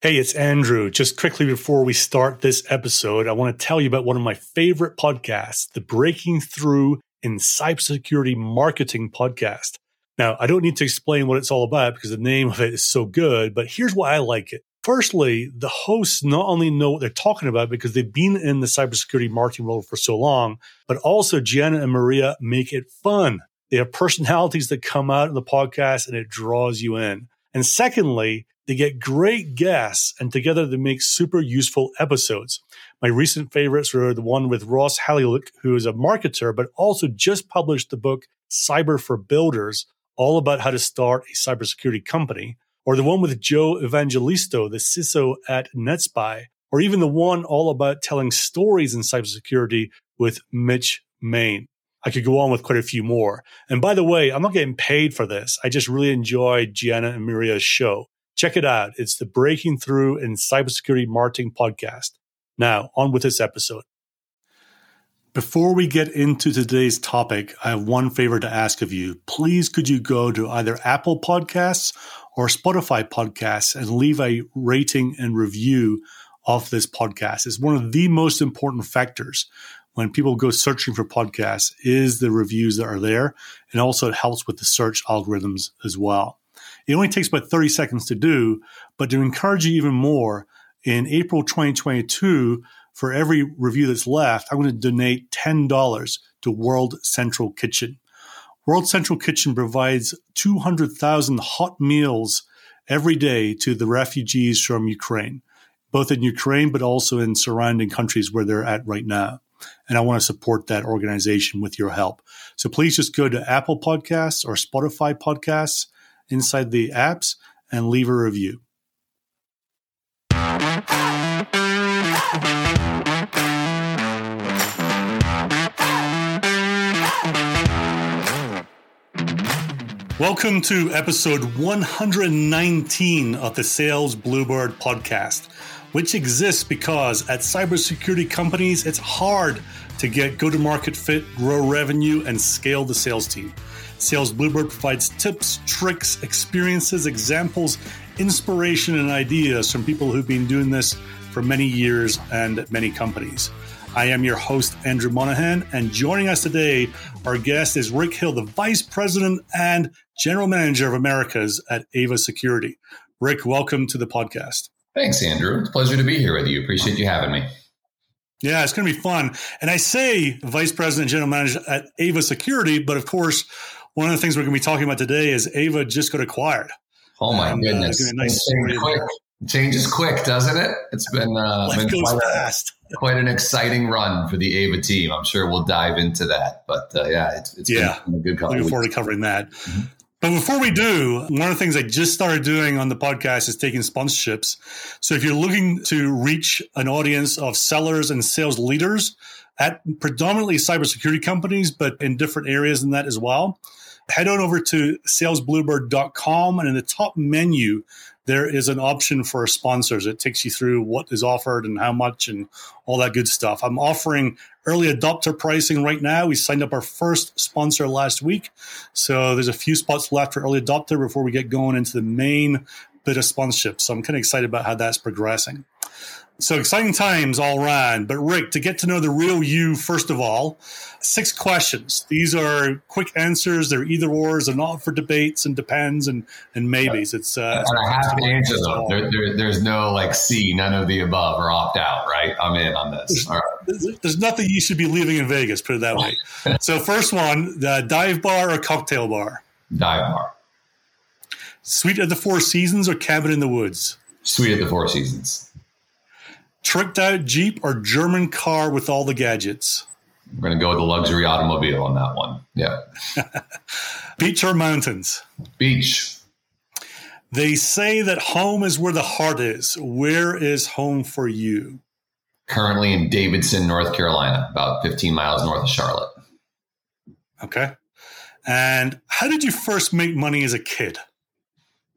Hey, it's Andrew. Just quickly before we start this episode, I want to tell you about one of my favorite podcasts, the Breaking Through in Cybersecurity Marketing podcast. Now, I don't need to explain what it's all about because the name of it is so good, but here's why I like it. Firstly, the hosts not only know what they're talking about because they've been in the cybersecurity marketing world for so long, but also Gianna and Maria make it fun. They have personalities that come out in the podcast and it draws you in. And secondly, they get great guests, and together they make super useful episodes. My recent favorites were the one with Ross Haleliuk, who is a marketer, but also just published the book Cyber for Builders, all about how to start a cybersecurity company, or the one with Joe Evangelisto, the CISO at NetSPI, or even the one all about telling stories in cybersecurity with Mitch Main. I could go on with quite a few more. And by the way, I'm not getting paid for this. I just really enjoyed Gianna and Maria's show. Check it out. It's the Breaking Through in Cybersecurity Marketing podcast. Now, on with this episode. Before we get into today's topic, I have one favor to ask of you. Please, could you go to either Apple Podcasts or Spotify Podcasts and leave a rating and review of this podcast? It's one of the most important factors when people go searching for podcasts is the reviews that are there. And also it helps with the search algorithms as well. It only takes about 30 seconds to do, but to encourage you even more, in April 2022, for every review that's left, I'm going to donate $10 to World Central Kitchen. World Central Kitchen provides 200,000 hot meals every day to the refugees from Ukraine, both in Ukraine, but also in surrounding countries where they're at right now. And I want to support that organization with your help. So please just go to Apple Podcasts or Spotify Podcasts inside the apps and leave a review. Welcome to episode 119 of the Sales Bluebird podcast, which exists because at cybersecurity companies, it's hard to get go to market fit, grow revenue, and scale the sales team. Sales Bluebird provides tips, tricks, experiences, examples, inspiration, and ideas from people who've been doing this for many years and many companies. I am your host, Andrew Monahan, and joining us today, our guest is Rick Hill, the Vice President and General Manager of Americas at Ava Security. Rick, welcome to the podcast. Thanks, Andrew. It's a pleasure to be here with you. Appreciate you having me. Yeah, it's going to be fun. And I say Vice President General Manager at Ava Security, but of course, one of the things we're going to be talking about today is Ava just got acquired. Oh my and, uh, goodness! Uh, nice change quick. Changes quick, doesn't it? It's been, uh, been quite, fast. A, quite an exciting run for the Ava team. I'm sure we'll dive into that. But uh, yeah, it's, it's yeah. been a good couple. Looking forward to covering that. Mm-hmm. But before we do, one of the things I just started doing on the podcast is taking sponsorships. So if you're looking to reach an audience of sellers and sales leaders at predominantly cybersecurity companies, but in different areas in that as well, head on over to salesbluebird.com and in the top menu there is an option for sponsors. It takes you through what is offered and how much and all that good stuff. I'm offering early adopter pricing right now. We signed up our first sponsor last week. So there's a few spots left for early adopter before we get going into the main bit of sponsorship. So i'm kind of excited about how that's progressing so exciting times all around. But Rick, to get to know the real you, first of all, six questions. These are quick answers. They're either ors. They're not for debates and depends and and maybes. It's uh, and I have to answer them. There, there, there's no like C, none of the above, or opt out. Right? I'm in on this. There's, right. there's nothing you should be leaving in Vegas. Put it that way. so first one, the dive bar or cocktail bar? Dive bar. Suite of the Four Seasons or cabin in the woods? Suite of the Four Seasons tricked out Jeep or German car with all the gadgets? We're going to go with the luxury automobile on that one. Yeah. Beach or mountains? Beach. They say that home is where the heart is. Where is home for you? Currently in Davidson, North Carolina, about 15 miles north of Charlotte. Okay. And how did you first make money as a kid?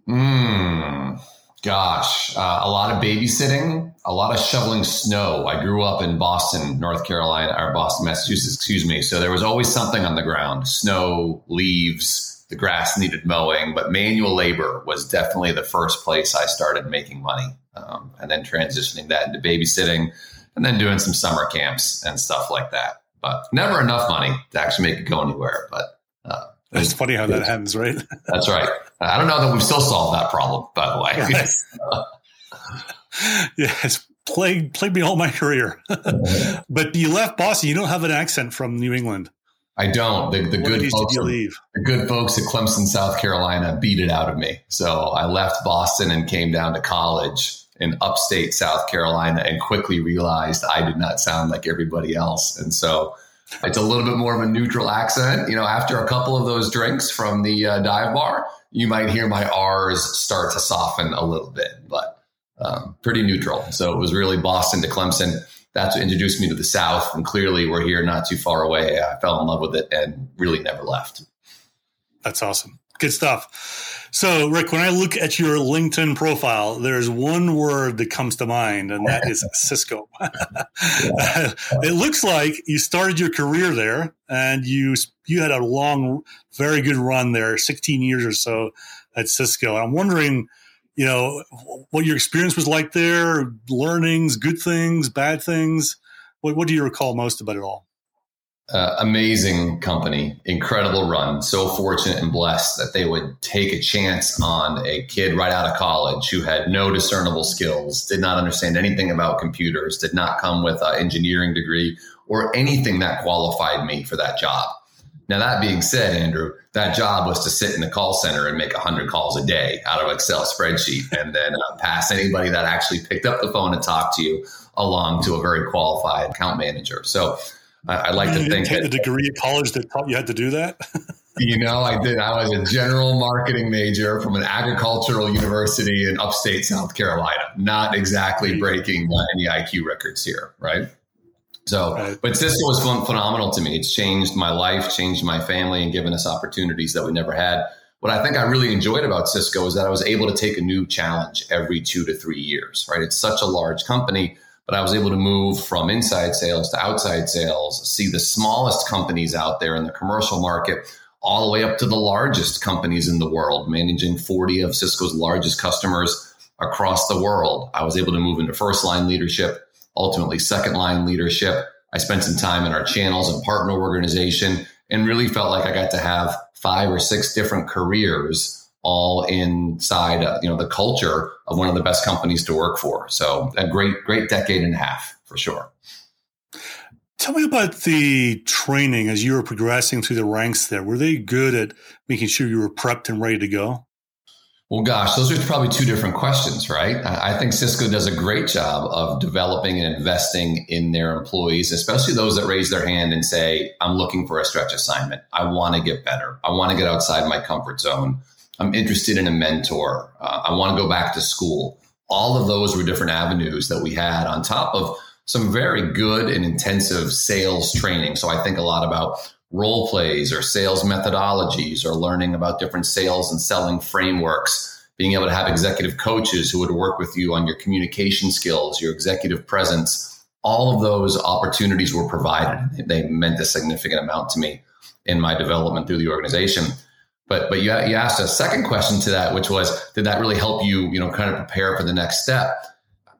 Hmm. Gosh, uh, a lot of babysitting, a lot of shoveling snow. I grew up in Boston, North Carolina, or Boston, Massachusetts, excuse me. So there was always something on the ground snow, leaves, the grass needed mowing, but manual labor was definitely the first place I started making money. um, and then transitioning that into babysitting and then doing some summer camps and stuff like that. But never enough money to actually make it go anywhere. But uh, it's funny how that happens, right? that's right. I don't know that we've still solved that problem, by the way. Yes. yeah, it's plagued plagued me all my career. but you left Boston. You don't have an accent from New England. I don't. The, the good folks, the good folks at Clemson, South Carolina, beat it out of me. So I left Boston and came down to college in upstate South Carolina, and quickly realized I did not sound like everybody else. And so it's a little bit more of a neutral accent. You know, after a couple of those drinks from the uh, dive bar, you might hear my R's start to soften a little bit, but um, pretty neutral. So it was really Boston to Clemson that's what introduced me to the South. And clearly, we're here not too far away. I fell in love with it and really never left. That's awesome. Good stuff. So, Rick, when I look at your LinkedIn profile, there's one word that comes to mind, and that is Cisco. it looks like you started your career there, and you you had a long, very good run there, 16 years or so at Cisco. I'm wondering you know, what your experience was like there, learnings, good things, bad things. What, what do you recall most about it all? Uh, amazing company, incredible run. So fortunate and blessed that they would take a chance on a kid right out of college who had no discernible skills, did not understand anything about computers, did not come with an engineering degree or anything that qualified me for that job. Now, that being said, Andrew, that job was to sit in the call center and make 100 calls a day out of Excel spreadsheet and then uh, pass anybody that actually picked up the phone and talked to you along to a very qualified account manager. So I, I like you to think take that, the degree at college that taught you had to do that. you know, I did. I was a general marketing major from an agricultural university in upstate South Carolina. Not exactly breaking any IQ records here, right? So, but Cisco was phenomenal to me. It's changed my life, changed my family, and given us opportunities that we never had. What I think I really enjoyed about Cisco is that I was able to take a new challenge every two to three years, right? It's such a large company, but I was able to move from inside sales to outside sales, see the smallest companies out there in the commercial market, all the way up to the largest companies in the world, managing 40 of Cisco's largest customers across the world. I was able to move into first line leadership ultimately second line leadership. I spent some time in our channels and partner organization and really felt like I got to have five or six different careers all inside uh, you know the culture of one of the best companies to work for. So a great great decade and a half for sure. Tell me about the training as you were progressing through the ranks there. Were they good at making sure you were prepped and ready to go? Well, gosh, those are probably two different questions, right? I think Cisco does a great job of developing and investing in their employees, especially those that raise their hand and say, I'm looking for a stretch assignment. I want to get better. I want to get outside my comfort zone. I'm interested in a mentor. Uh, I want to go back to school. All of those were different avenues that we had on top of some very good and intensive sales training. So I think a lot about role plays or sales methodologies or learning about different sales and selling frameworks, being able to have executive coaches who would work with you on your communication skills, your executive presence. All of those opportunities were provided. They meant a significant amount to me in my development through the organization. But but you, you asked a second question to that, which was, did that really help you, you know, kind of prepare for the next step?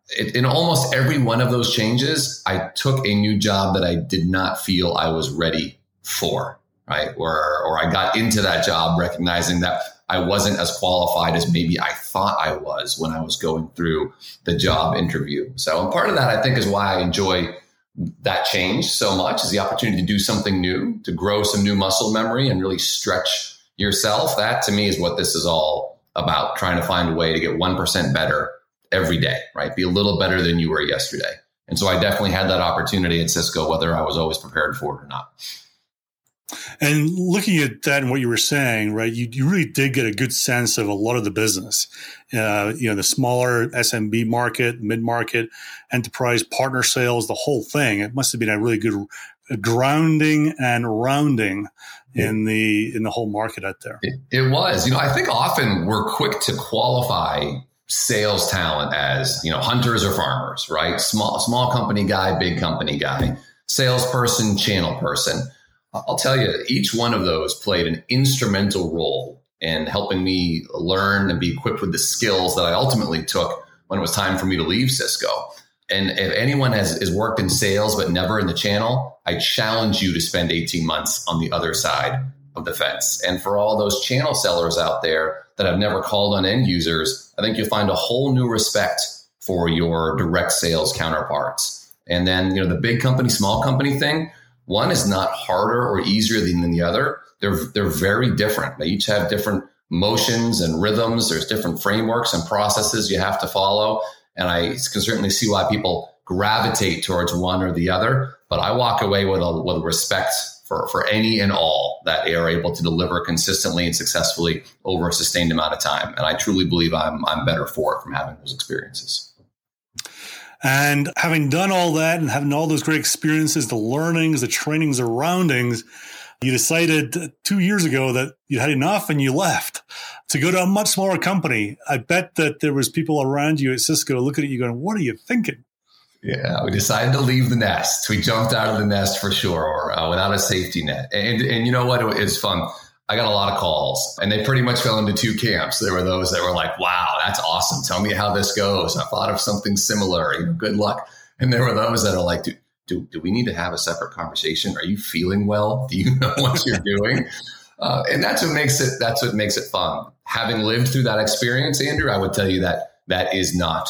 It, in almost every one of those changes, I took a new job that I did not feel I was ready for, right? Or, or I got into that job recognizing that I wasn't as qualified as maybe I thought I was when I was going through the job interview. So, and part of that I think is why I enjoy that change so much is the opportunity to do something new, to grow some new muscle memory and really stretch yourself. That to me is what this is all about, trying to find a way to get 1% better every day, right? Be a little better than you were yesterday. And so I definitely had that opportunity at Cisco, whether I was always prepared for it or not. And looking at that and what you were saying, right, you, you really did get a good sense of a lot of the business. Uh, you know, the smaller SMB market, mid market, enterprise partner sales, the whole thing. It must have been a really good grounding and rounding in the in the whole market out there. It, it was. You know, I think often we're quick to qualify sales talent as you know hunters or farmers, right? Small small company guy, big company guy, salesperson, channel person I'll tell you, each one of those played an instrumental role in helping me learn and be equipped with the skills that I ultimately took when it was time for me to leave Cisco. And if anyone has, has worked in sales but never in the channel, I challenge you to spend 18 months on the other side of the fence. And for all those channel sellers out there that have never called on end users, I think you'll find a whole new respect for your direct sales counterparts. And then, you know, the big company, small company thing, one is not harder or easier than the other. They're they're very different. They each have different motions and rhythms. There's different frameworks and processes you have to follow. And I can certainly see why people gravitate towards one or the other. But I walk away with a with respect for, for any and all that are able to deliver consistently and successfully over a sustained amount of time. And I truly believe I'm I'm better for it from having those experiences. And having done all that and having all those great experiences, the learnings, the trainings, the surroundings, you decided two years ago that you had enough and you left to go to a much smaller company. I bet that there was people around you at Cisco looking at you going, what are you thinking? Yeah, we decided to leave the nest. We jumped out of the nest for sure uh, without a safety net. And, and you know what? It's fun. I got a lot of calls and they pretty much fell into two camps. There were those that were like, wow, that's awesome. Tell me how this goes. I thought of something similar. You know, good luck. And there were those that are like, do, do, we need to have a separate conversation? Are you feeling well? Do you know what you're doing? Uh, and that's what makes it, that's what makes it fun. Having lived through that experience, Andrew, I would tell you that that is not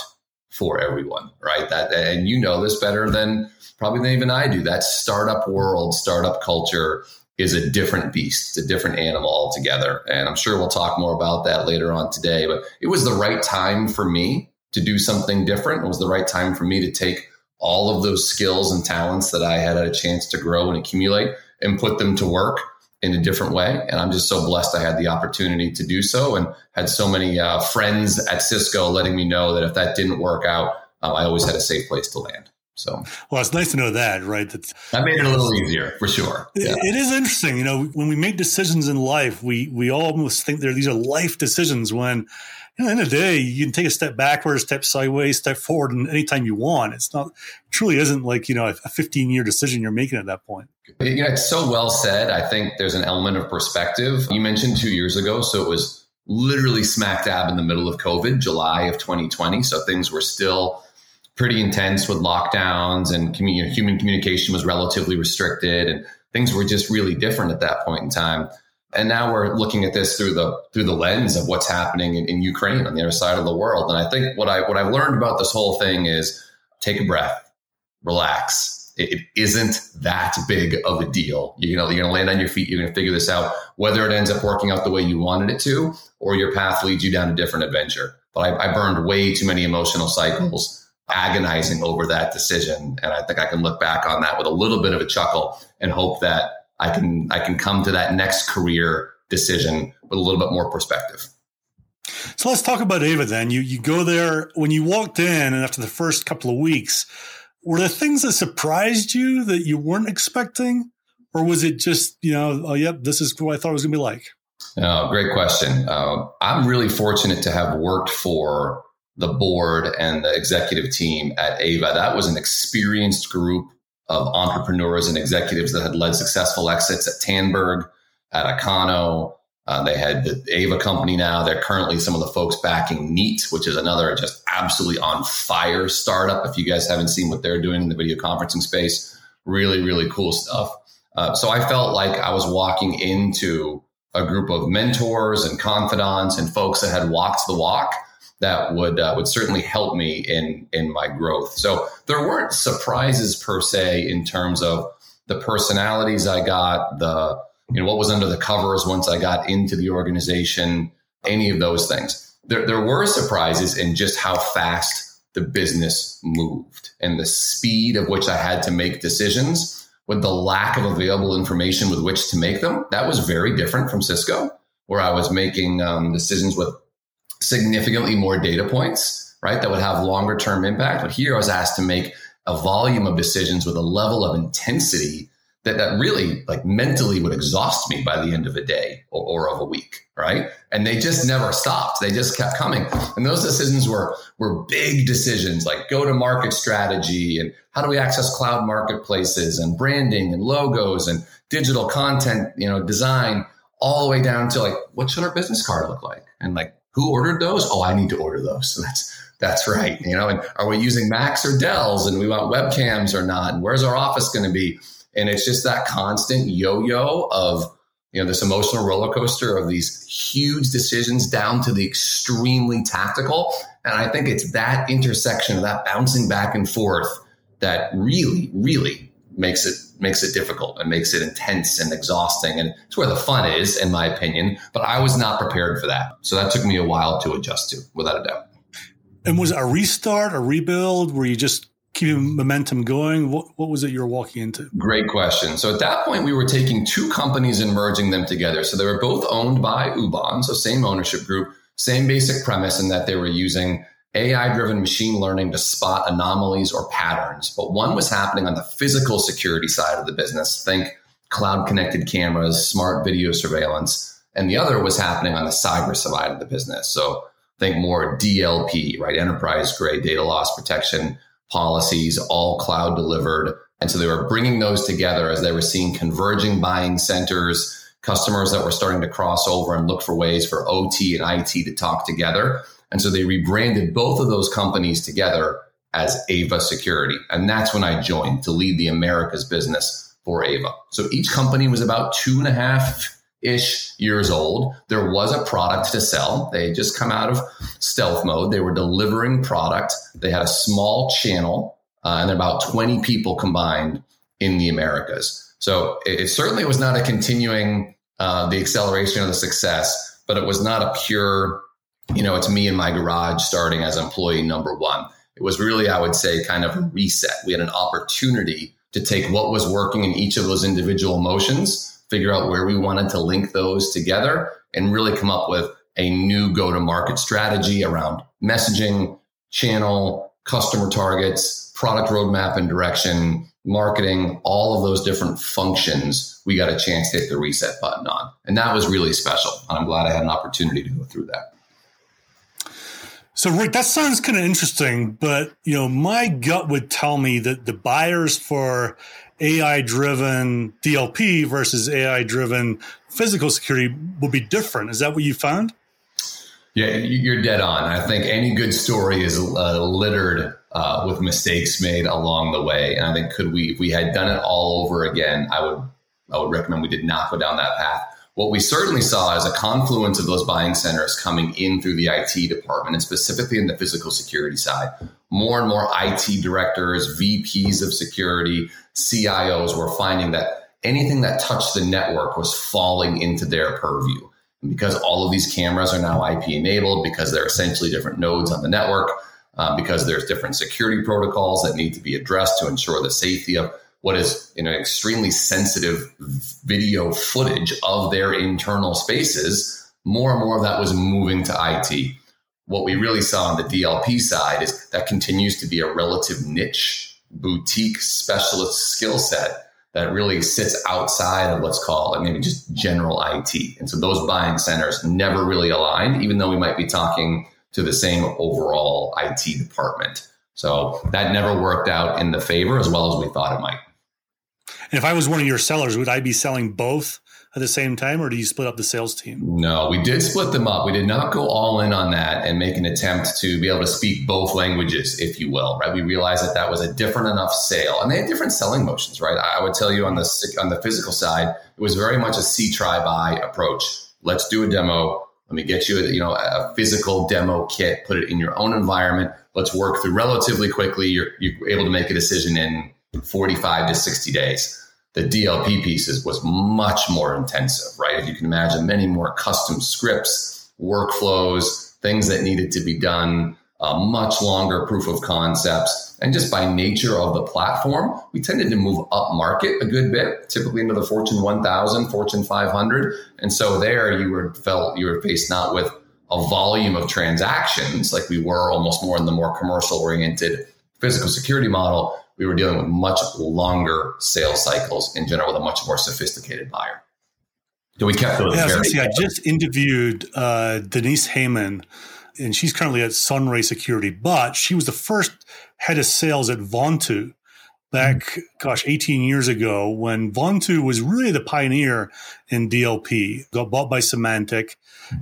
for everyone, right? That, and you know this better than probably than even I do. That startup world, startup culture is a different beast, it's a different animal altogether. And I'm sure we'll talk more about that later on today. But it was the right time for me to do something different. It was the right time for me to take all of those skills and talents that I had a chance to grow and accumulate and put them to work in a different way. And I'm just so blessed I had the opportunity to do so and had so many uh, friends at Cisco letting me know that if that didn't work out, uh, I always had a safe place to land. So, well, it's nice to know that, right? That's, that made it a little easier for sure. Yeah. It is interesting, you know, when we make decisions in life, we we almost think there these are life decisions. When, you know, in the, the day, you can take a step backwards, step sideways, step forward, and anytime you want. It's not truly isn't like you know a 15 year decision you're making at that point. You know, it's so well said. I think there's an element of perspective. You mentioned two years ago, so it was literally smack dab in the middle of COVID, July of 2020. So things were still pretty intense with lockdowns and commun- human communication was relatively restricted and things were just really different at that point in time. And now we're looking at this through the through the lens of what's happening in, in Ukraine on the other side of the world. And I think what I what I've learned about this whole thing is take a breath, relax. It, isn't that big of a deal. You know, you're going to land on your feet. You're going to figure this out. Whether it ends up working out the way you wanted it to, or your path leads you down a different adventure. But I, I burned way too many emotional cycles agonizing over that decision. And I think I can look back on that with a little bit of a chuckle and hope that I can I can come to that next career decision with a little bit more perspective. So let's talk about Ava then. You you go there when you walked in and after the first couple of weeks, were there things that surprised you that you weren't expecting? Or was it just, you know, oh yep, this is what I thought it was gonna be like? Oh, great question. Uh, I'm really fortunate to have worked for the board and the executive team at Ava. That was an experienced group of entrepreneurs and executives that had led successful exits at Tandberg, at Acano. Uh, they had the Ava company now. They're currently some of the folks backing Neat, which is another just absolutely on fire startup. If you guys haven't seen what they're doing in the video conferencing space, really, really cool stuff. Uh, so I felt like I was walking into a group of mentors and confidants and folks that had walked the walk that would uh, would certainly help me in in my growth. So there weren't surprises per se in terms of the personalities I got, the you know what was under the covers once I got into the organization, any of those things. There there were surprises in just how fast the business moved and the speed of which I had to make decisions with the lack of available information with which to make them. That was very different from Cisco, where I was making um, decisions with significantly more data points, right? That would have longer term impact. But here I was asked to make a volume of decisions with a level of intensity that, that really like mentally would exhaust me by the end of a day or, or of a week. Right. And they just never stopped. They just kept coming. And those decisions were, were big decisions like go to market strategy and how do we access cloud marketplaces and branding and logos and digital content, you know, design all the way down to like, what should our business card look like? And like, who ordered those? Oh, I need to order those. So that's That's right. You know, and are we using Macs or Dells and we want webcams or not? And where's our office going to be? And it's just that constant yo-yo of, you know, this emotional roller coaster of these huge decisions down to the extremely tactical. And I think it's that intersection of that bouncing back and forth that really, really makes it makes it difficult and makes it intense and exhausting. And it's where the fun is, in my opinion. But I was not prepared for that. So that took me a while to adjust to, without a doubt. And was it a restart, a rebuild? Were you just keeping momentum going? What, what was it you were walking into? Great question. So at that point, we were taking two companies and merging them together. So they were both owned by Ubon, so same ownership group, same basic premise in that they were using AI driven machine learning to spot anomalies or patterns. But one was happening on the physical security side of the business. Think cloud connected cameras, smart video surveillance. And the other was happening on the cyber side of the business. So think more DLP, right? Enterprise grade data loss protection policies, all cloud delivered. And so they were bringing those together as they were seeing converging buying centers, customers that were starting to cross over and look for ways for OT and IT to talk together. And so they rebranded both of those companies together as Ava Security. And that's when I joined to lead the Americas business for Ava. So each company was about two and a half ish years old. There was a product to sell. They had just come out of stealth mode. They were delivering product. They had a small channel uh, and about 20 people combined in the Americas. So it, it certainly was not a continuing uh, the acceleration of the success, but it was not a pure you know, it's me in my garage starting as employee number one. It was really, I would say, kind of a reset. We had an opportunity to take what was working in each of those individual motions, figure out where we wanted to link those together, and really come up with a new go to market strategy around messaging, channel, customer targets, product roadmap and direction, marketing, all of those different functions. We got a chance to hit the reset button on. And that was really special. And I'm glad I had an opportunity to go through that. So, Rick, that sounds kind of interesting, but you know, my gut would tell me that the buyers for AI-driven DLP versus AI-driven physical security will be different. Is that what you found? Yeah, you're dead on. I think any good story is uh, littered uh, with mistakes made along the way, and I think could we, if we had done it all over again, I would, I would recommend we did not go down that path. What we certainly saw is a confluence of those buying centers coming in through the IT department and specifically in the physical security side. More and more IT directors, VPs of security, CIOs were finding that anything that touched the network was falling into their purview. And because all of these cameras are now IP enabled, because they're essentially different nodes on the network, uh, because there's different security protocols that need to be addressed to ensure the safety of what is know extremely sensitive video footage of their internal spaces, more and more of that was moving to IT. What we really saw on the DLP side is that continues to be a relative niche, boutique specialist skill set that really sits outside of what's called maybe just general IT. And so those buying centers never really aligned, even though we might be talking to the same overall IT department. So that never worked out in the favor as well as we thought it might. And if I was one of your sellers, would I be selling both at the same time, or do you split up the sales team? No, we did split them up. We did not go all in on that and make an attempt to be able to speak both languages, if you will. Right? We realized that that was a different enough sale, and they had different selling motions. Right? I would tell you on the on the physical side, it was very much a see, try, buy approach. Let's do a demo. Let me get you, a, you know, a physical demo kit. Put it in your own environment. Let's work through relatively quickly. You're, you're able to make a decision in 45 to 60 days the DLP pieces was much more intensive, right? If you can imagine, many more custom scripts, workflows, things that needed to be done, a much longer proof of concepts. And just by nature of the platform, we tended to move up market a good bit, typically into the Fortune 1000, Fortune 500. And so there you were felt you were faced not with a volume of transactions like we were almost more in the more commercial oriented physical security model, we were dealing with much longer sales cycles in general with a much more sophisticated buyer. So we kept those. Yeah, I, say, I just interviewed uh, Denise Hayman, and she's currently at Sonrai Security, but she was the first head of sales at Vontu. Back, gosh, 18 years ago when Vontu was really the pioneer in DLP, got bought by Symantec.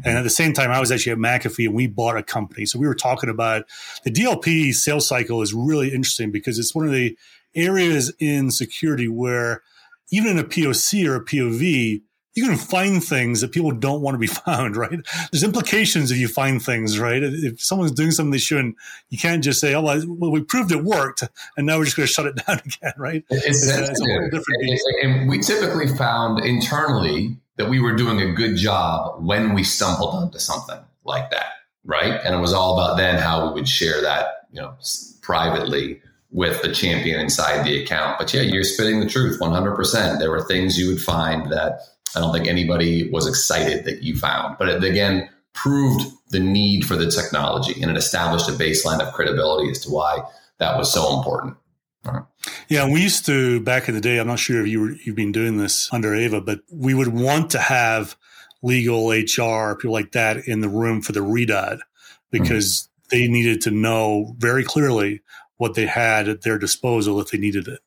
And at the same time, I was actually at McAfee and we bought a company. So we were talking about the DLP sales cycle is really interesting because it's one of the areas in security where even in a POC or a POV, you can find things that people don't want to be found, right? There's implications if you find things, right? If someone's doing something they shouldn't, you can't just say, "Oh, well, we proved it worked, and now we're just going to shut it down again," right? It's, it's, it's a whole different piece. And we typically found internally that we were doing a good job when we stumbled onto something like that, right? And it was all about then how we would share that, you know, privately with the champion inside the account. But yeah, you're spitting the truth 100%. There were things you would find that I don't think anybody was excited that you found. But it again proved the need for the technology and it established a baseline of credibility as to why that was so important. Right. Yeah, we used to back in the day. I'm not sure if you were, you've been doing this under Ava, but we would want to have legal, HR, people like that in the room for the readout because mm-hmm. they needed to know very clearly what they had at their disposal if they needed it.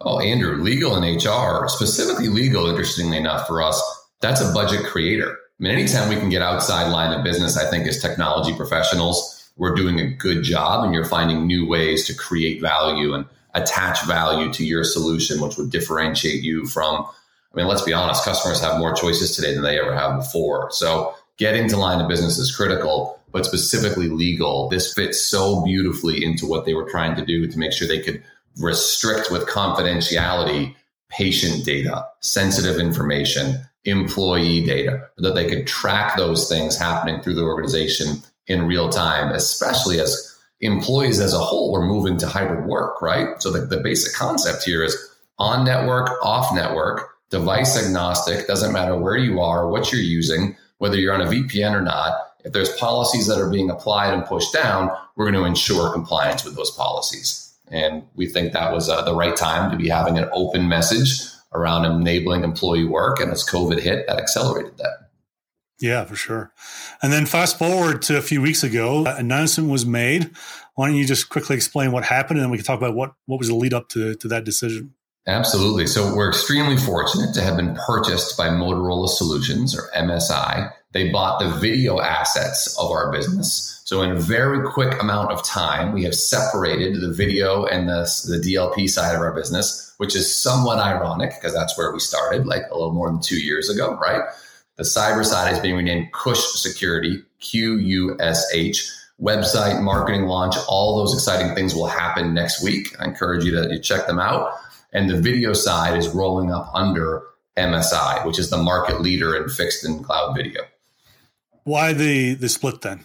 Oh, Andrew, legal and HR, specifically legal, interestingly enough for us, that's a budget creator. I mean, anytime we can get outside line of business, I think as technology professionals, we're doing a good job and you're finding new ways to create value and attach value to your solution, which would differentiate you from, I mean, let's be honest, customers have more choices today than they ever have before. So getting to line of business is critical, but specifically legal, this fits so beautifully into what they were trying to do to make sure they could restrict with confidentiality patient data, sensitive information, employee data, that they could track those things happening through the organization in real time, especially as employees as a whole were moving to hybrid work, right? So the, the basic concept here is on network, off network, device agnostic, doesn't matter where you are, what you're using, whether you're on a VPN or not. If there's policies that are being applied and pushed down, we're going to ensure compliance with those policies. And we think that was uh, the right time to be having an open message around enabling employee work. And as COVID hit, that accelerated that. Yeah, for sure. And then fast forward to a few weeks ago, an announcement was made. Why don't you just quickly explain what happened and then we can talk about what, what was the lead up to, to that decision? Absolutely. So we're extremely fortunate to have been purchased by Motorola Solutions or MSI. They bought the video assets of our business. So in a very quick amount of time, we have separated the video and the, the DLP side of our business, which is somewhat ironic because that's where we started like a little more than two years ago, right? The cyber side is being renamed Qush Security, Q U S H. Website, marketing launch, all those exciting things will happen next week. I encourage you to check them out. And the video side is rolling up under MSI, which is the market leader in fixed and cloud video. Why the the split then?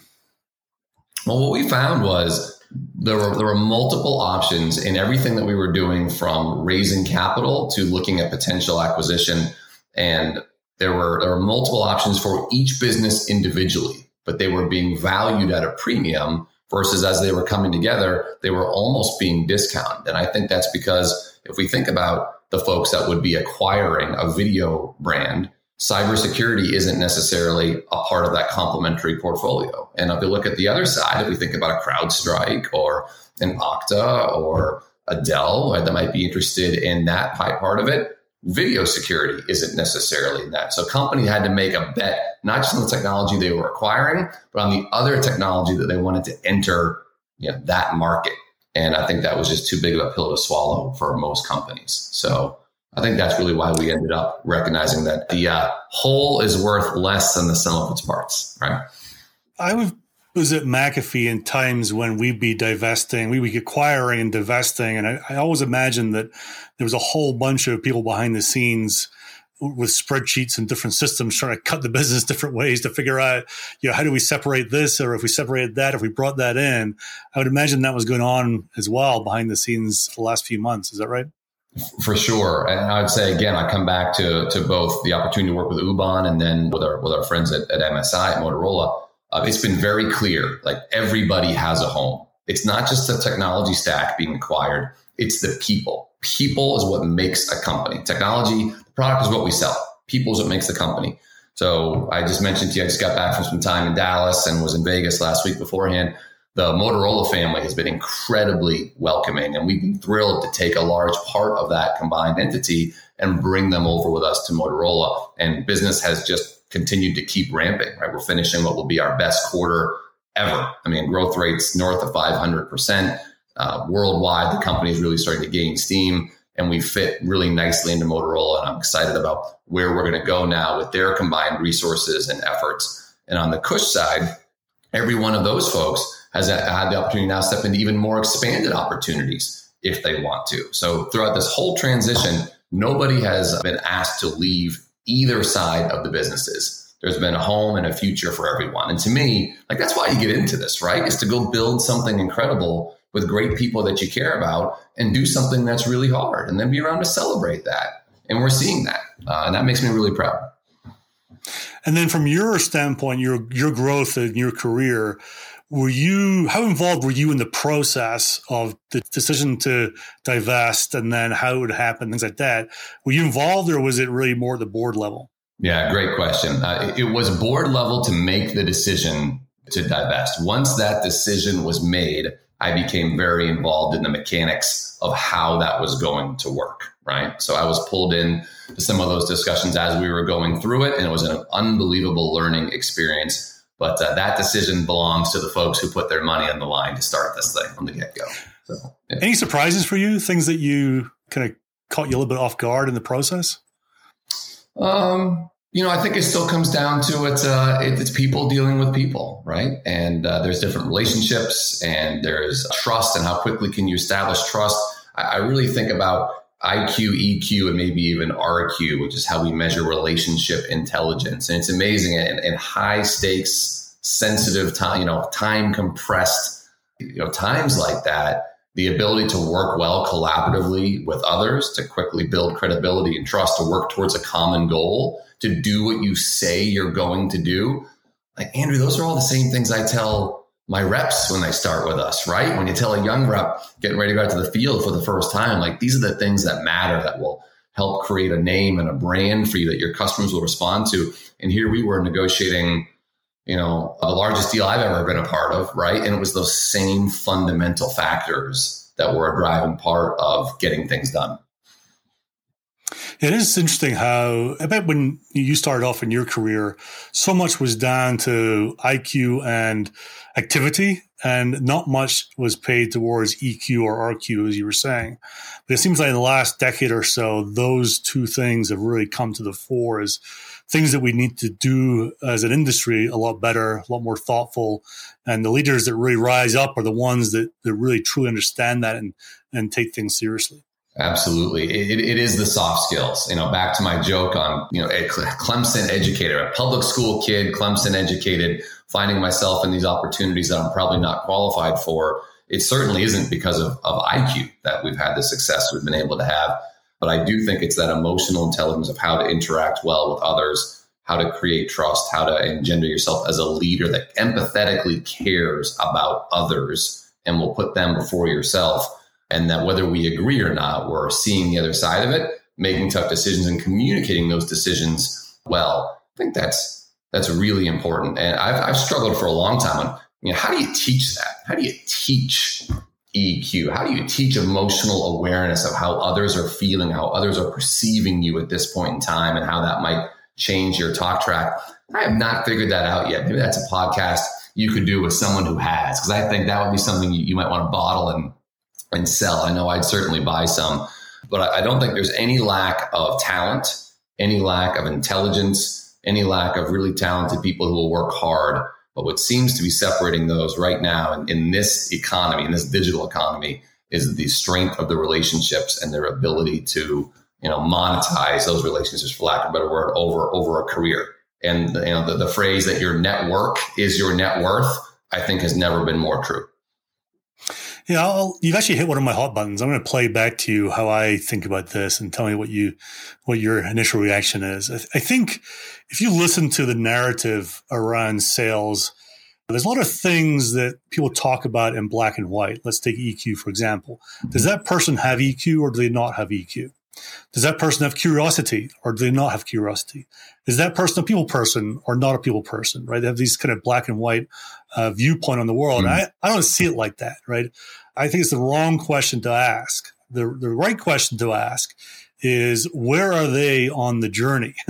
Well, what we found was there were there were multiple options in everything that we were doing from raising capital to looking at potential acquisition. And there were there were multiple options for each business individually but they were being valued at a premium versus as they were coming together they were almost being discounted. And i think that's because if we think about the folks that would be acquiring a video brand, cybersecurity isn't necessarily a part of that complementary portfolio. And if you look at the other side, if we think about a CrowdStrike or an Okta or a Dell right, that might be interested in that part of it, video security isn't necessarily that. So company had to make a bet, not just on the technology they were acquiring, but on the other technology that they wanted to enter you know, that market. And I think that was just too big of a pill to swallow for most companies. So I think that's really why we ended up recognizing that the uh, whole is worth less than the sum of its parts, right? I was at McAfee in times when we'd be divesting, we would be acquiring and divesting. And I, I always imagined that there was a whole bunch of people behind the scenes with spreadsheets and different systems trying to cut the business different ways to figure out, you know, how do we separate this or if we separated that, if we brought that in. I would imagine that was going on as well behind the scenes the last few months. Is that right? For sure. And I would say again, I come back to to both the opportunity to work with Ubon and then with our with our friends at, at MSI at Motorola. Uh, it's been very clear, like everybody has a home. It's not just the technology stack being acquired, it's the people. People is what makes a company. Technology the Product is what we sell. People is what makes the company. So I just mentioned to you, I just got back from some time in Dallas and was in Vegas last week beforehand. The Motorola family has been incredibly welcoming, and we've been thrilled to take a large part of that combined entity and bring them over with us to Motorola. And business has just continued to keep ramping. Right, we're finishing what will be our best quarter ever. I mean, growth rates north of 500 percent uh, worldwide. The company is really starting to gain steam, and we fit really nicely into Motorola. And I'm excited about where we're going to go now with their combined resources and efforts. And on the Qush side, every one of those folks has had the opportunity now step into even more expanded opportunities if they want to. So throughout this whole transition, nobody has been asked to leave either side of the businesses. There's been a home and a future for everyone. And to me, like that's why you get into this, right? Is to go build something incredible with great people that you care about and do something that's really hard and then be around to celebrate that. And we're seeing that. Uh, and that makes me really proud. And then from your standpoint, your your growth in your career, were you how involved were you in the process of the decision to divest and then how it would happen things like that? Were you involved or was it really more at the board level? Yeah great question. Uh, it was board level to make the decision to divest. Once that decision was made i became very involved in the mechanics of how that was going to work right? So i was pulled in to some of those discussions as we were going through it and it was an unbelievable learning experience but uh, that decision belongs to the folks who put their money on the line to start this thing from the get go. So, yeah. Any surprises for you? Things that you kind of caught you a little bit off guard in the process? Um, you know, I think it still comes down to it's uh, it's people dealing with people, right? And uh, there's different relationships, and there's trust, and how quickly can you establish trust? I, I really think about IQ, EQ, and maybe even RQ, which is how we measure relationship intelligence. And it's amazing and, in high stakes, sensitive time, you know, time compressed, you know, times like that, the ability to work well collaboratively with others, to quickly build credibility and trust, to work towards a common goal, to do what you say you're going to do. Like Andrew, those are all the same things I tell my reps when they start with us, right? When you tell a young rep getting ready to go out to the field for the first time, like these are the things that matter that will help create a name and a brand for you that your customers will respond to. And here we were negotiating, you know, the largest deal I've ever been a part of, right? And it was those same fundamental factors that were a driving part of getting things done. It is interesting how I bet when you started off in your career, so much was down to IQ and activity, and not much was paid towards EQ or RQ, as you were saying. But it seems like in the last decade or so, those two things have really come to the fore as things that we need to do as an industry a lot better, a lot more thoughtful. And the leaders that really rise up are the ones that, that really truly understand that and, and take things seriously. Absolutely. It, it is the soft skills. You know, back to my joke on, you know, a Clemson educator, a public school kid, Clemson educated, finding myself in these opportunities that I'm probably not qualified for. It certainly isn't because of, of IQ that we've had the success we've been able to have. But I do think it's that emotional intelligence of how to interact well with others, how to create trust, how to engender yourself as a leader that empathetically cares about others and will put them before yourself and that whether we agree or not, we're seeing the other side of it, making tough decisions and communicating those decisions well. I think that's that's really important. And I've, I've struggled for a long time on, you know, how do you teach that? How do you teach EQ? How do you teach emotional awareness of how others are feeling, how others are perceiving you at this point in time, and how that might change your talk track? I have not figured that out yet. Maybe that's a podcast you could do with someone who has, because I think that would be something you, you might want to bottle and and sell. I know I'd certainly buy some, but I, don't think there's any lack of talent, any lack of intelligence, any lack of really talented people who will work hard. But what seems to be separating those right now in, in this economy, in this digital economy, is the strength of the relationships and their ability to, you know, monetize those relationships, for lack of a better word, over over a career. And you know, the, the phrase that your network is your net worth, I think, has never been more true. Yeah, I'll, you've actually hit one of my hot buttons. I'm going to play back to you how I think about this and tell me what you, what your initial reaction is. I, I think if you listen to the narrative around sales, there's a lot of things that people talk about in black and white. Let's take EQ, for example. Does that person have EQ or do they not have EQ? Does that person have curiosity or do they not have curiosity? Is that person a people person or not a people person, right? They have these kind of black and white uh, viewpoint on the world. Mm-hmm. I, I don't see it like that, right? I think it's the wrong question to ask. The, the right question to ask is where are they on the journey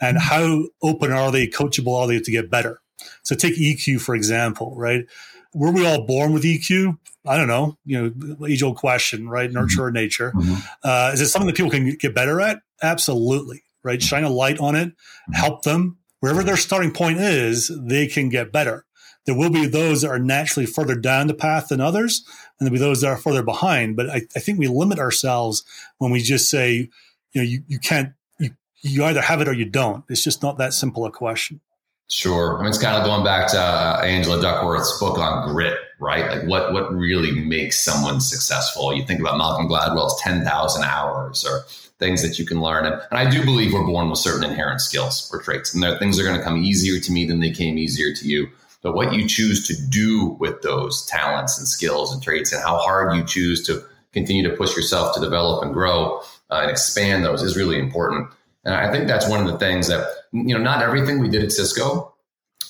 and mm-hmm. how open are they, coachable are they to get better? So take EQ, for example, right? Were we all born with EQ? I don't know, you know, age old question, right? Mm-hmm. Nurture or nature. Mm-hmm. Uh, is it something that people can get better at? Absolutely, right? Shine a light on it, mm-hmm. help them. Wherever their starting point is, they can get better. There will be those that are naturally further down the path than others, and there'll be those that are further behind. But I, I think we limit ourselves when we just say, you know, you, you can't, you, you either have it or you don't. It's just not that simple a question. Sure. I mean, it's kind of going back to uh, Angela Duckworth's book on grit, right? Like what, what really makes someone successful? You think about Malcolm Gladwell's 10,000 hours or things that you can learn. And, and, I do believe we're born with certain inherent skills or traits and there, things are going to come easier to me than they came easier to you. But what you choose to do with those talents and skills and traits and how hard you choose to continue to push yourself to develop and grow uh, and expand those is really important. And I think that's one of the things that, you know, not everything we did at Cisco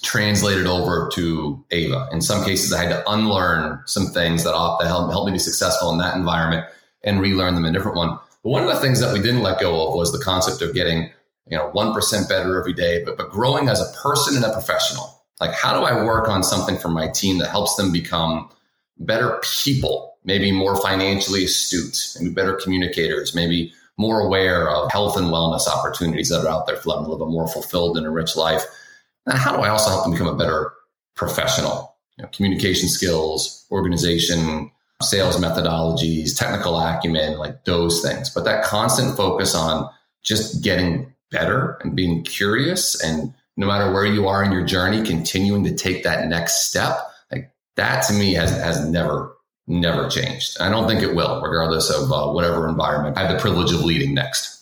translated over to Ava. In some cases, I had to unlearn some things that, that helped, help me be successful in that environment and relearn them in a different one. But one of the things that we didn't let go of was the concept of getting, you know, 1% better every day, but, but growing as a person and a professional. Like, how do I work on something for my team that helps them become better people, maybe more financially astute, maybe better communicators, maybe more aware of health and wellness opportunities that are out there for them to live a more fulfilled and enriched life. And how do I also help them become a better professional? You know, communication skills, organization, sales methodologies, technical acumen, like those things. But that constant focus on just getting better and being curious and no matter where you are in your journey, continuing to take that next step, like that to me has has never never changed. I don't think it will, regardless of uh, whatever environment I have the privilege of leading next.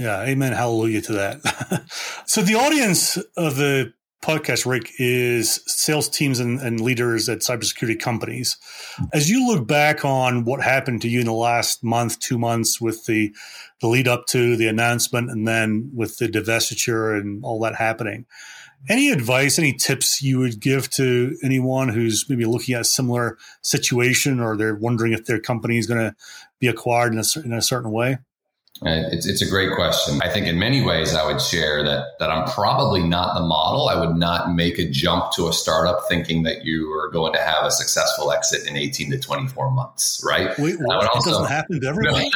Yeah, amen. Hallelujah to that. so, the audience of the podcast, Rick, is sales teams and, and, leaders at cybersecurity companies. As you look back on what happened to you in the last month, two months with the, the lead up to the announcement and then with the divestiture and all that happening, any advice, any tips you would give to anyone who's maybe looking at a similar situation or they're wondering if their company is going to be acquired in a, in a certain way? It's, it's a great question. I think in many ways, I would share that that I'm probably not the model. I would not make a jump to a startup thinking that you are going to have a successful exit in 18 to 24 months, right? Wait, what? it doesn't happen to everyone.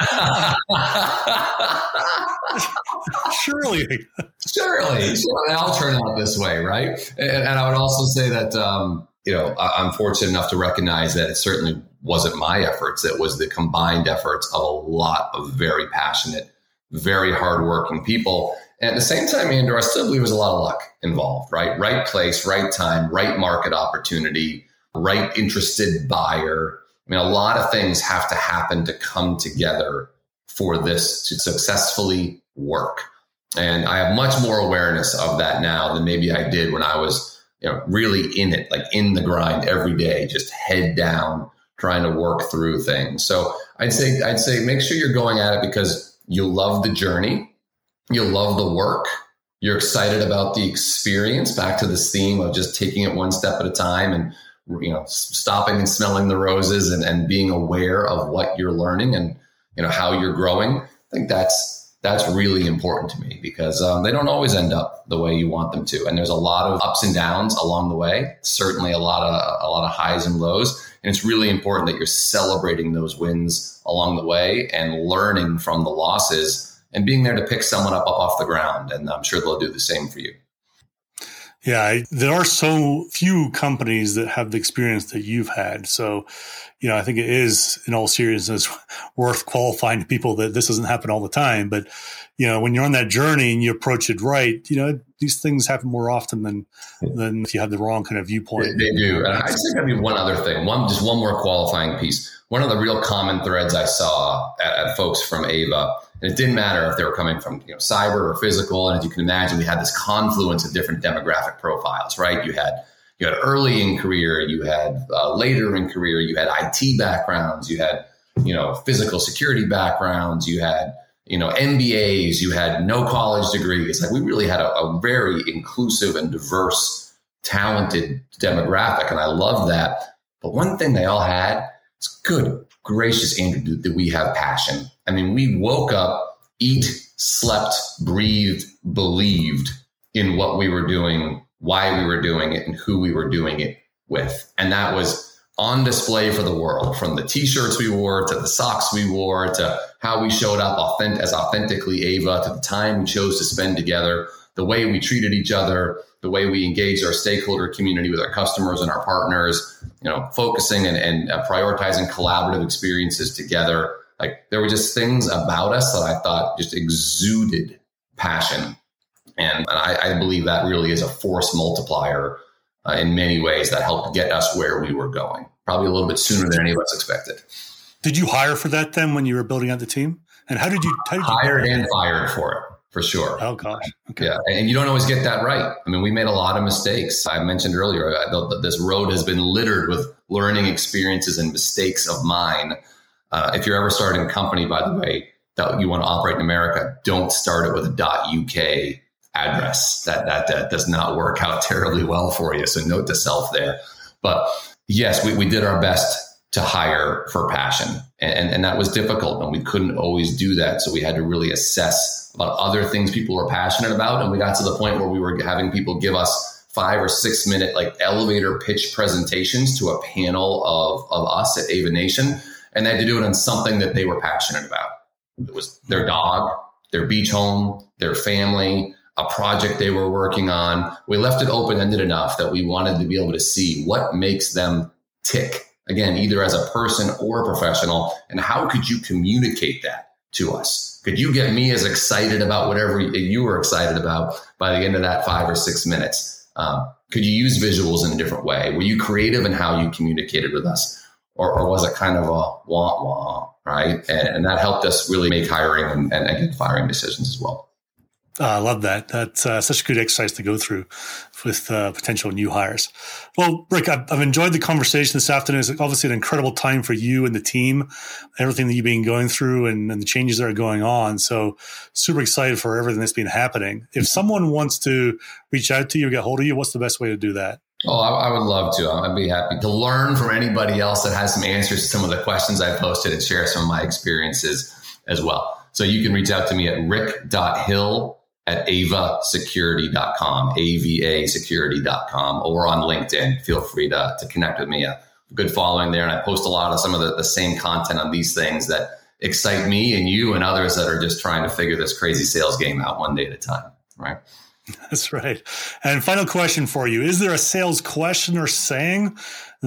surely, surely, surely, I'll turn out this way, right? And, and I would also say that um, you know I'm fortunate enough to recognize that it certainly wasn't my efforts. It was the combined efforts of a lot of very passionate, very hardworking people. And at the same time, Andrew, I still believe there's a lot of luck involved, right? Right place, right time, right market opportunity, right interested buyer. I mean, a lot of things have to happen to come together for this to successfully work. And I have much more awareness of that now than maybe I did when I was, you know, really in it, like in the grind every day, just head down, trying to work through things. So I'd say I'd say make sure you're going at it because you love the journey, you love the work, you're excited about the experience. Back to this theme of just taking it one step at a time and you know stopping and smelling the roses and, and being aware of what you're learning and you know how you're growing. I think that's that's really important to me because um, they don't always end up the way you want them to, and there's a lot of ups and downs along the way. Certainly, a lot of a lot of highs and lows, and it's really important that you're celebrating those wins along the way and learning from the losses and being there to pick someone up, up off the ground. And I'm sure they'll do the same for you. Yeah, there are so few companies that have the experience that you've had. So, you know, I think it is, in all seriousness, worth qualifying to people that this doesn't happen all the time. But, you know, when you're on that journey and you approach it right, you know, these things happen more often than than if you have the wrong kind of viewpoint. They, they do. And I'd say maybe one other thing, one just one more qualifying piece. One of the real common threads I saw at, at folks from Ava and it didn't matter if they were coming from you know, cyber or physical. And as you can imagine, we had this confluence of different demographic profiles, right? You had you had early in career, you had uh, later in career, you had IT backgrounds, you had you know, physical security backgrounds, you had, you know, MBAs, you had no college degrees. Like we really had a, a very inclusive and diverse, talented demographic. And I love that. But one thing they all had is good, gracious, Andrew, that we have passion. I mean, we woke up, eat, slept, breathed, believed in what we were doing, why we were doing it, and who we were doing it with. And that was on display for the world from the t-shirts we wore to the socks we wore to how we showed up authentic, as authentically ava to the time we chose to spend together the way we treated each other the way we engaged our stakeholder community with our customers and our partners you know focusing and, and uh, prioritizing collaborative experiences together like there were just things about us that i thought just exuded passion and, and I, I believe that really is a force multiplier uh, in many ways that helped get us where we were going, probably a little bit sooner than any of us expected. Did you hire for that then when you were building out the team? And how did you how did you hired and fired for it? For sure. Oh gosh. Okay. Yeah, and you don't always get that right. I mean, we made a lot of mistakes. I mentioned earlier that this road has been littered with learning experiences and mistakes of mine. Uh, if you're ever starting a company, by the way, that you want to operate in America, don't start it with a .uk address. That, that, that does not work out terribly well for you. So note to self there. But yes, we, we did our best to hire for passion. And, and that was difficult and we couldn't always do that. So we had to really assess about other things people were passionate about. And we got to the point where we were having people give us five or six minute like elevator pitch presentations to a panel of, of us at Ava Nation. And they had to do it on something that they were passionate about. It was their dog, their beach home, their family, a project they were working on. We left it open ended enough that we wanted to be able to see what makes them tick. Again, either as a person or a professional. And how could you communicate that to us? Could you get me as excited about whatever you were excited about by the end of that five or six minutes? Um, could you use visuals in a different way? Were you creative in how you communicated with us? Or, or was it kind of a wah wah, right? And, and that helped us really make hiring and, and, firing decisions as well. Uh, I love that. That's uh, such a good exercise to go through with uh, potential new hires. Well, Rick, I've, I've, enjoyed the conversation this afternoon. It's obviously an incredible time for you and the team, everything that you've been going through and, and, the changes that are going on. So super excited for everything that's been happening. If someone wants to reach out to you or get hold of you, what's the best way to do that? Oh, I, I would love to. I'd be happy to learn from anybody else that has some answers to some of the questions I posted and share some of my experiences as well. So you can reach out to me at rick.hill at avasecurity.com, A-V-A security.com, or on LinkedIn. Feel free to, to connect with me. A good following there. And I post a lot of some of the, the same content on these things that excite me and you and others that are just trying to figure this crazy sales game out one day at a time. Right. That's right. And final question for you. Is there a sales question or saying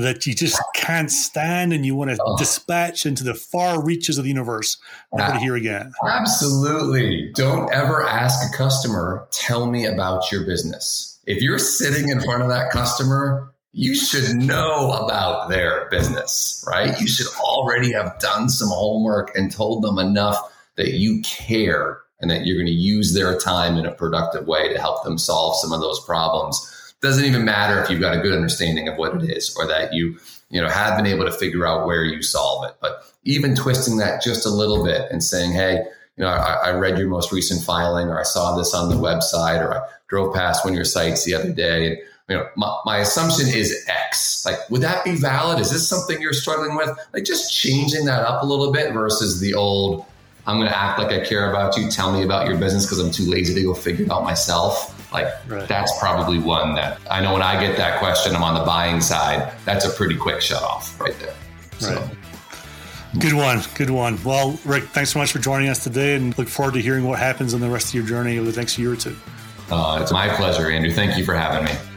that you just can't stand and you want to oh. dispatch into the far reaches of the universe never to hear again? Absolutely. Don't ever ask a customer, tell me about your business. If you're sitting in front of that customer, you should know about their business, right? You should already have done some homework and told them enough that you care and that you're going to use their time in a productive way to help them solve some of those problems. Doesn't even matter if you've got a good understanding of what it is or that you, you know, have been able to figure out where you solve it. But even twisting that just a little bit and saying, hey, you know, I, I read your most recent filing or I saw this on the website or I drove past one of your sites the other day and you know, my, my, assumption is X. Like, would that be valid? Is this something you're struggling with? Like, just changing that up a little bit versus the old, I'm going to act like I care about you. Tell me about your business because I'm too lazy to go figure it out myself. Like right. that's probably one that I know when I get that question, I'm on the buying side. That's a pretty quick shut off right there. So. Right. Good one. Good one. Well, Rick, thanks so much for joining us today and look forward to hearing what happens in the rest of your journey over the next year or two. Uh, it's my pleasure, Andrew. Thank you for having me.